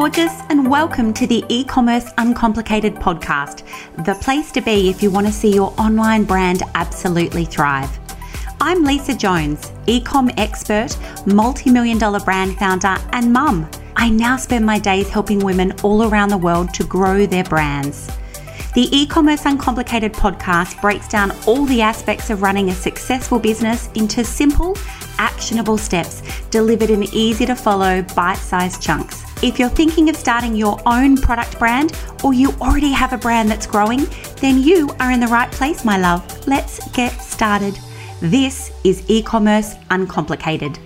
gorgeous, and welcome to the e commerce uncomplicated podcast, the place to be if you want to see your online brand absolutely thrive. I'm Lisa Jones, e-com expert, multi-million dollar brand founder, and mum. I now spend my days helping women all around the world to grow their brands. The e commerce uncomplicated podcast breaks down all the aspects of running a successful business into simple, actionable steps delivered in easy to follow, bite sized chunks. If you're thinking of starting your own product brand or you already have a brand that's growing, then you are in the right place, my love. Let's get started. This is e commerce uncomplicated.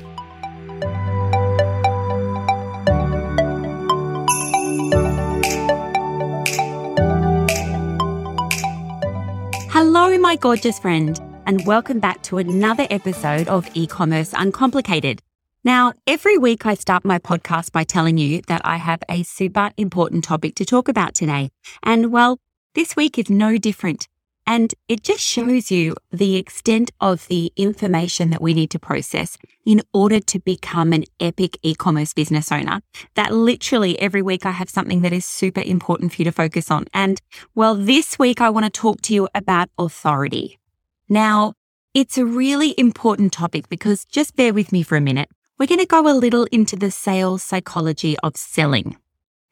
Hello, my gorgeous friend, and welcome back to another episode of e commerce uncomplicated. Now, every week I start my podcast by telling you that I have a super important topic to talk about today. And well, this week is no different. And it just shows you the extent of the information that we need to process in order to become an epic e-commerce business owner. That literally every week I have something that is super important for you to focus on. And well, this week I want to talk to you about authority. Now, it's a really important topic because just bear with me for a minute we're going to go a little into the sales psychology of selling.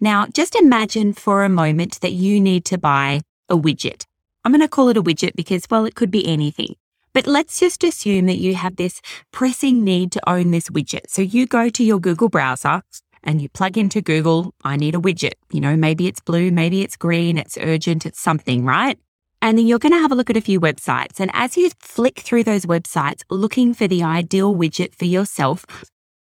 Now, just imagine for a moment that you need to buy a widget. I'm going to call it a widget because, well, it could be anything. But let's just assume that you have this pressing need to own this widget. So you go to your Google browser and you plug into Google, I need a widget. You know, maybe it's blue, maybe it's green, it's urgent, it's something, right? And then you're going to have a look at a few websites. And as you flick through those websites looking for the ideal widget for yourself,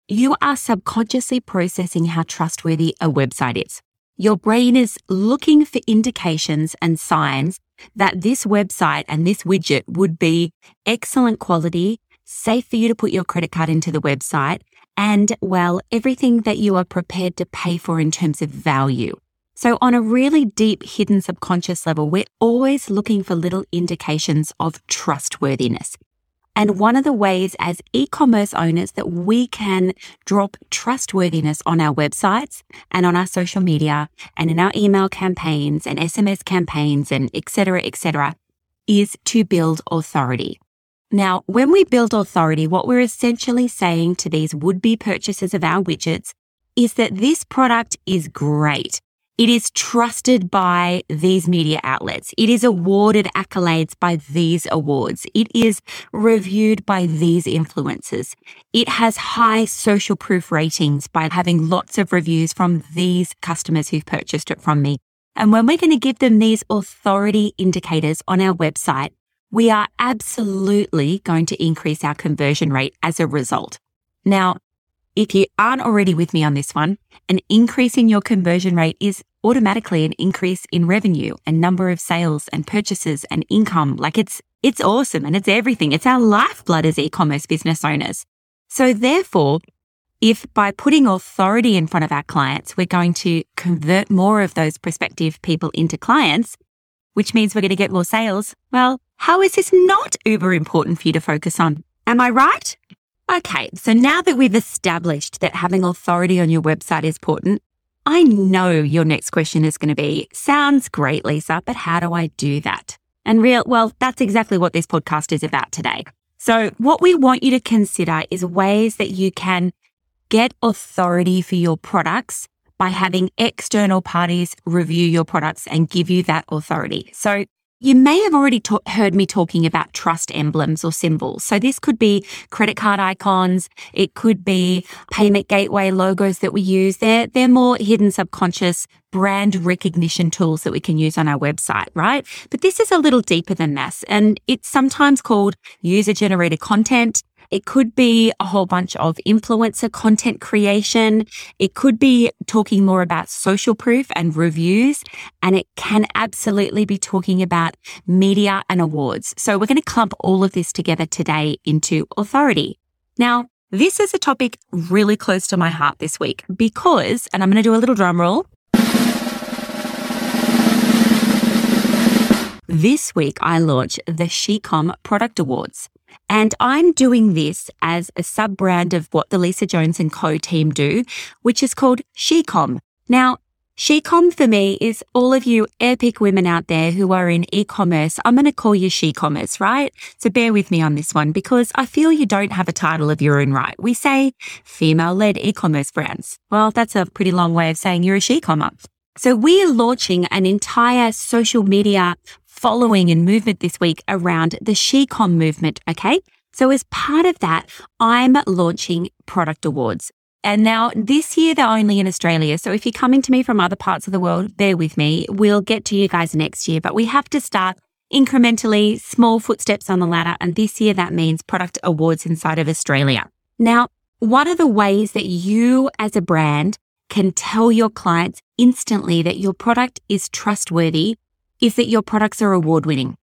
you are subconsciously processing how trustworthy a website is. Your brain is looking for indications and signs that this website and this widget would be excellent quality, safe for you to put your credit card into the website, and well, everything that you are prepared to pay for in terms of value. So, on a really deep, hidden subconscious level, we're always looking for little indications of trustworthiness. And one of the ways as e-commerce owners that we can drop trustworthiness on our websites and on our social media and in our email campaigns and SMS campaigns and et cetera, et cetera, is to build authority. Now, when we build authority, what we're essentially saying to these would-be purchasers of our widgets is that this product is great. It is trusted by these media outlets. It is awarded accolades by these awards. It is reviewed by these influencers. It has high social proof ratings by having lots of reviews from these customers who've purchased it from me. And when we're going to give them these authority indicators on our website, we are absolutely going to increase our conversion rate as a result. Now, if you aren't already with me on this one, an increase in your conversion rate is automatically an increase in revenue and number of sales and purchases and income. Like it's, it's awesome and it's everything. It's our lifeblood as e-commerce business owners. So therefore, if by putting authority in front of our clients, we're going to convert more of those prospective people into clients, which means we're going to get more sales. Well, how is this not uber important for you to focus on? Am I right? Okay, so now that we've established that having authority on your website is important, I know your next question is going to be, sounds great, Lisa, but how do I do that? And real, well, that's exactly what this podcast is about today. So what we want you to consider is ways that you can get authority for your products by having external parties review your products and give you that authority. So you may have already ta- heard me talking about trust emblems or symbols. So this could be credit card icons. It could be payment gateway logos that we use. They're, they're more hidden subconscious brand recognition tools that we can use on our website, right? But this is a little deeper than this. And it's sometimes called user generated content. It could be a whole bunch of influencer content creation. It could be talking more about social proof and reviews. And it can absolutely be talking about media and awards. So we're going to clump all of this together today into authority. Now, this is a topic really close to my heart this week because, and I'm going to do a little drum roll. This week, I launch the SheCom Product Awards. And I'm doing this as a sub brand of what the Lisa Jones and Co team do, which is called SheCom. Now, Shecom for me is all of you epic women out there who are in e-commerce. I'm going to call you she-commerce, right? So bear with me on this one because I feel you don't have a title of your own right. We say female-led e-commerce brands. Well, that's a pretty long way of saying you're a she-commer. So we're launching an entire social media following and movement this week around the Shecom movement. Okay. So as part of that, I'm launching product awards. And now this year, they're only in Australia. So if you're coming to me from other parts of the world, bear with me. We'll get to you guys next year, but we have to start incrementally, small footsteps on the ladder. And this year, that means product awards inside of Australia. Now, what are the ways that you as a brand can tell your clients instantly that your product is trustworthy is that your products are award winning.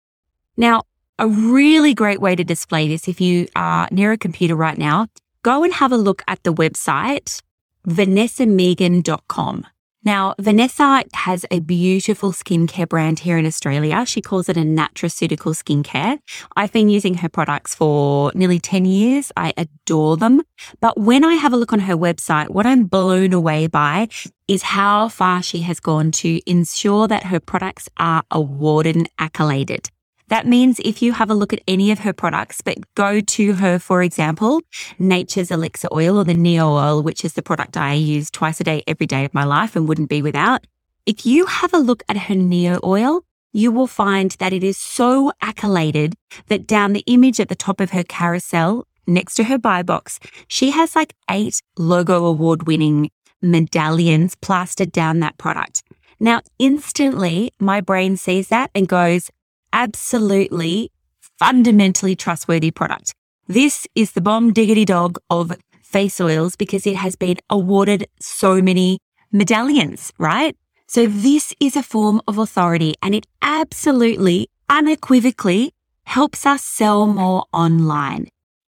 Now, a really great way to display this if you are near a computer right now go and have a look at the website, vanessamegan.com. Now, Vanessa has a beautiful skincare brand here in Australia. She calls it a Natraceutical Skincare. I've been using her products for nearly 10 years. I adore them. But when I have a look on her website, what I'm blown away by is how far she has gone to ensure that her products are awarded and accoladed. That means if you have a look at any of her products, but go to her, for example, Nature's Elixir Oil or the Neo Oil, which is the product I use twice a day, every day of my life and wouldn't be without. If you have a look at her Neo Oil, you will find that it is so accoladed that down the image at the top of her carousel next to her buy box, she has like eight logo award winning medallions plastered down that product. Now, instantly my brain sees that and goes, absolutely fundamentally trustworthy product. This is the bomb diggity dog of face oils because it has been awarded so many medallions, right? So this is a form of authority and it absolutely unequivocally helps us sell more online.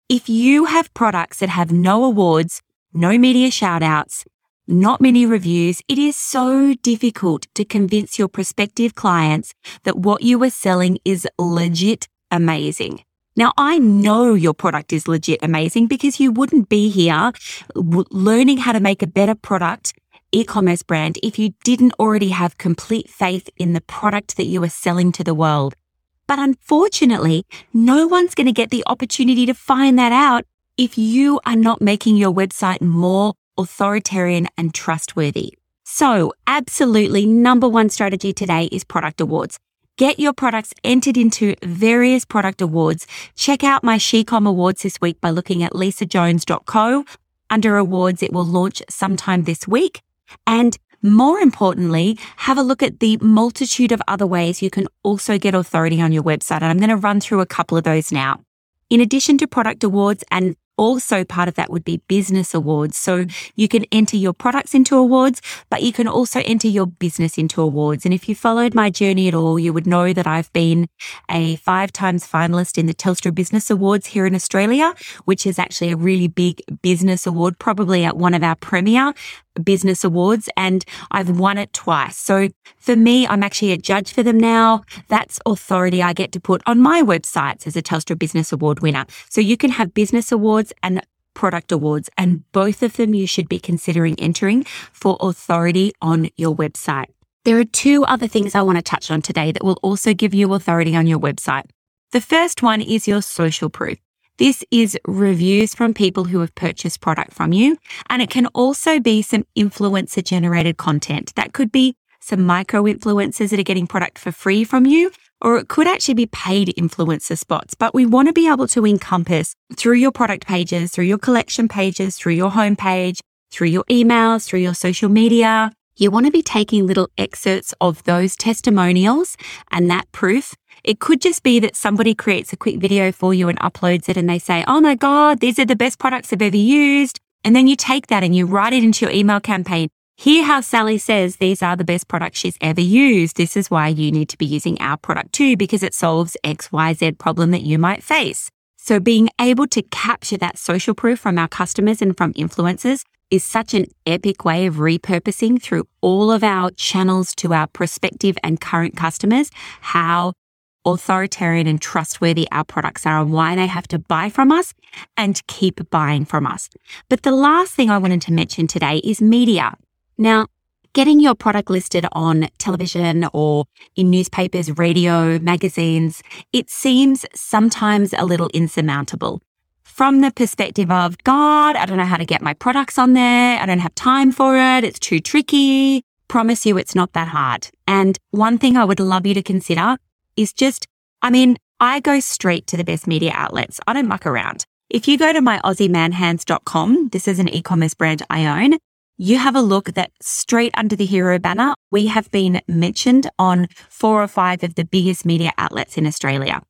If you have products that have no awards, no media shout outs, not many reviews, it is so difficult to convince your prospective clients that what you are selling is legit amazing. Now, I know your product is legit amazing because you wouldn't be here learning how to make a better product e-commerce brand if you didn't already have complete faith in the product that you are selling to the world. But unfortunately, no one's going to get the opportunity to find that out if you are not making your website more authoritarian, and trustworthy. So absolutely number one strategy today is product awards. Get your products entered into various product awards. Check out my Shecom awards this week by looking at lisajones.co. Under awards, it will launch sometime this week. And more importantly, have a look at the multitude of other ways you can also get authority on your website. And I'm going to run through a couple of those now. In addition to product awards and also part of that would be business awards. So you can enter your products into awards, but you can also enter your business into awards. And if you followed my journey at all, you would know that I've been a five times finalist in the Telstra Business Awards here in Australia, which is actually a really big business award, probably at one of our premier business awards and I've won it twice. So for me, I'm actually a judge for them now. That's authority I get to put on my websites as a Telstra Business Award winner. So you can have business awards and product awards and both of them you should be considering entering for authority on your website. There are two other things I want to touch on today that will also give you authority on your website. The first one is your social proof. This is reviews from people who have purchased product from you. And it can also be some influencer generated content. That could be some micro influencers that are getting product for free from you, or it could actually be paid influencer spots. But we want to be able to encompass through your product pages, through your collection pages, through your homepage, through your emails, through your social media. You want to be taking little excerpts of those testimonials and that proof it could just be that somebody creates a quick video for you and uploads it and they say, Oh my God, these are the best products I've ever used. And then you take that and you write it into your email campaign. Hear how Sally says these are the best products she's ever used. This is why you need to be using our product too, because it solves XYZ problem that you might face. So being able to capture that social proof from our customers and from influencers is such an epic way of repurposing through all of our channels to our prospective and current customers how authoritarian and trustworthy our products are and why they have to buy from us and keep buying from us. But the last thing I wanted to mention today is media. Now, getting your product listed on television or in newspapers, radio, magazines, it seems sometimes a little insurmountable. From the perspective of, God, I don't know how to get my products on there. I don't have time for it. It's too tricky. Promise you it's not that hard. And one thing I would love you to consider is just, I mean, I go straight to the best media outlets. I don't muck around. If you go to my AussieManhands.com, this is an e-commerce brand I own, you have a look that straight under the hero banner, we have been mentioned on four or five of the biggest media outlets in Australia.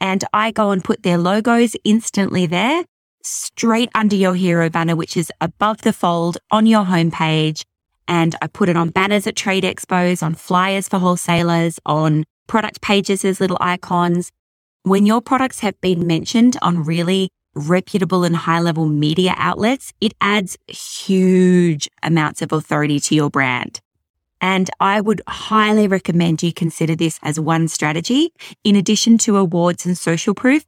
And I go and put their logos instantly there, straight under your hero banner, which is above the fold on your homepage. And I put it on banners at trade expos, on flyers for wholesalers, on product pages as little icons. When your products have been mentioned on really reputable and high level media outlets, it adds huge amounts of authority to your brand. And I would highly recommend you consider this as one strategy in addition to awards and social proof.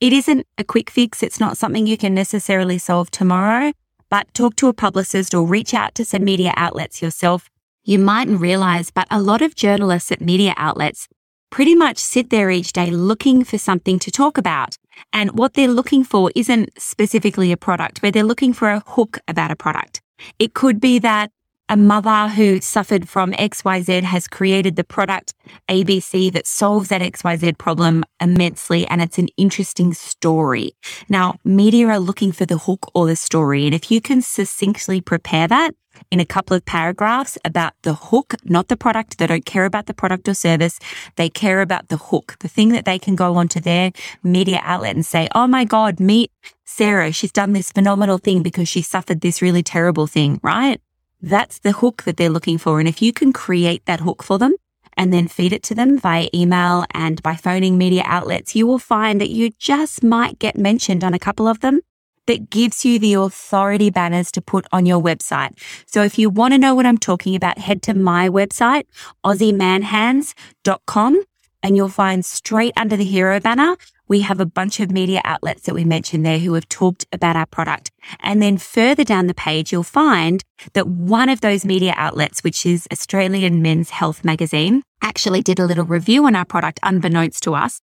It isn't a quick fix. It's not something you can necessarily solve tomorrow, but talk to a publicist or reach out to some media outlets yourself. You mightn't realize, but a lot of journalists at media outlets pretty much sit there each day looking for something to talk about. And what they're looking for isn't specifically a product, but they're looking for a hook about a product. It could be that a mother who suffered from XYZ has created the product ABC that solves that XYZ problem immensely. And it's an interesting story. Now, media are looking for the hook or the story. And if you can succinctly prepare that in a couple of paragraphs about the hook, not the product, they don't care about the product or service. They care about the hook, the thing that they can go onto their media outlet and say, Oh my God, meet Sarah. She's done this phenomenal thing because she suffered this really terrible thing, right? That's the hook that they're looking for. And if you can create that hook for them and then feed it to them via email and by phoning media outlets, you will find that you just might get mentioned on a couple of them that gives you the authority banners to put on your website. So if you want to know what I'm talking about, head to my website, aussiemanhands.com and you'll find straight under the hero banner we have a bunch of media outlets that we mentioned there who have talked about our product. And then further down the page, you'll find that one of those media outlets, which is Australian Men's Health Magazine, actually did a little review on our product unbeknownst to us.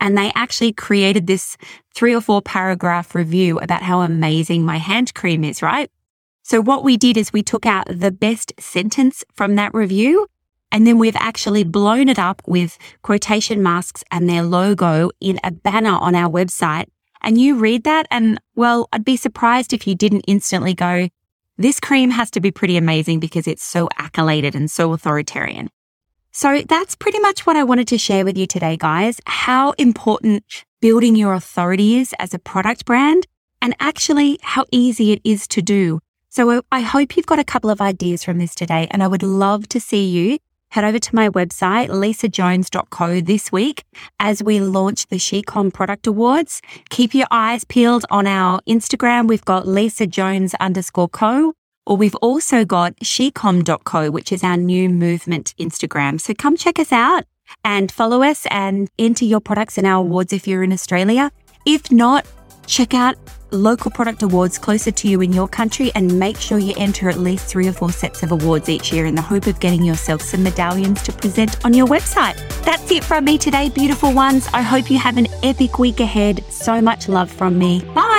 And they actually created this three or four paragraph review about how amazing my hand cream is, right? So what we did is we took out the best sentence from that review and then we've actually blown it up with quotation marks and their logo in a banner on our website. And you read that and well, I'd be surprised if you didn't instantly go, this cream has to be pretty amazing because it's so accoladed and so authoritarian. So that's pretty much what I wanted to share with you today, guys. How important building your authority is as a product brand and actually how easy it is to do. So I hope you've got a couple of ideas from this today and I would love to see you head over to my website, lisajones.co this week as we launch the SheCom Product Awards. Keep your eyes peeled on our Instagram. We've got Lisa Jones underscore co, or we've also got shecom.co, which is our new movement Instagram. So come check us out and follow us and enter your products in our awards if you're in Australia. If not, check out local product awards closer to you in your country and make sure you enter at least three or four sets of awards each year in the hope of getting yourself some medallions to present on your website. That's it from me today, beautiful ones. I hope you have an epic week ahead. So much love from me. Bye.